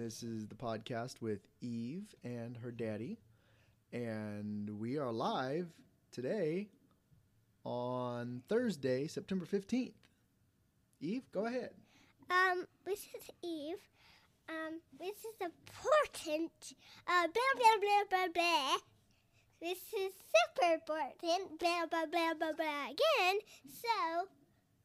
this is the podcast with Eve and her daddy. And we are live today on Thursday, September 15th. Eve, go ahead. Um, this is Eve. Um, this is important. Uh, blah blah blah blah blah. This is super important. Blah blah blah blah blah again. So,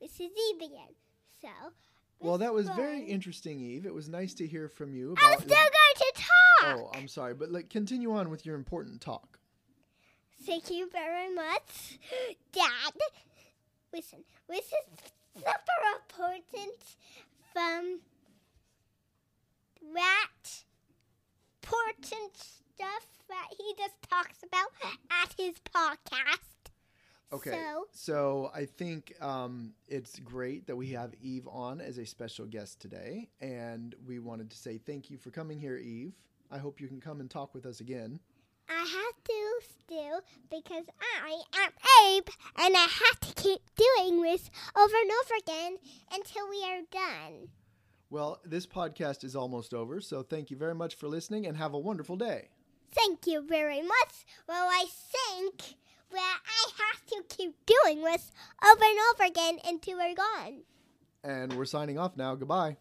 this is Eve again. So. Well, that was very interesting, Eve. It was nice to hear from you I'm about. still going to talk. oh, I'm sorry, but like, continue on with your important talk. Thank you very much, Dad. Listen, this is super important from that important stuff that he just talks about at his podcast. Okay. So, So I think um, it's great that we have Eve on as a special guest today, and we wanted to say thank you for coming here, Eve. I hope you can come and talk with us again. I have to still because I am Abe and I have to keep doing this over and over again until we are done. Well, this podcast is almost over, so thank you very much for listening, and have a wonderful day. Thank you very much. Well, I think that I have to keep doing over and over again until we're gone. And we're signing off now. Goodbye.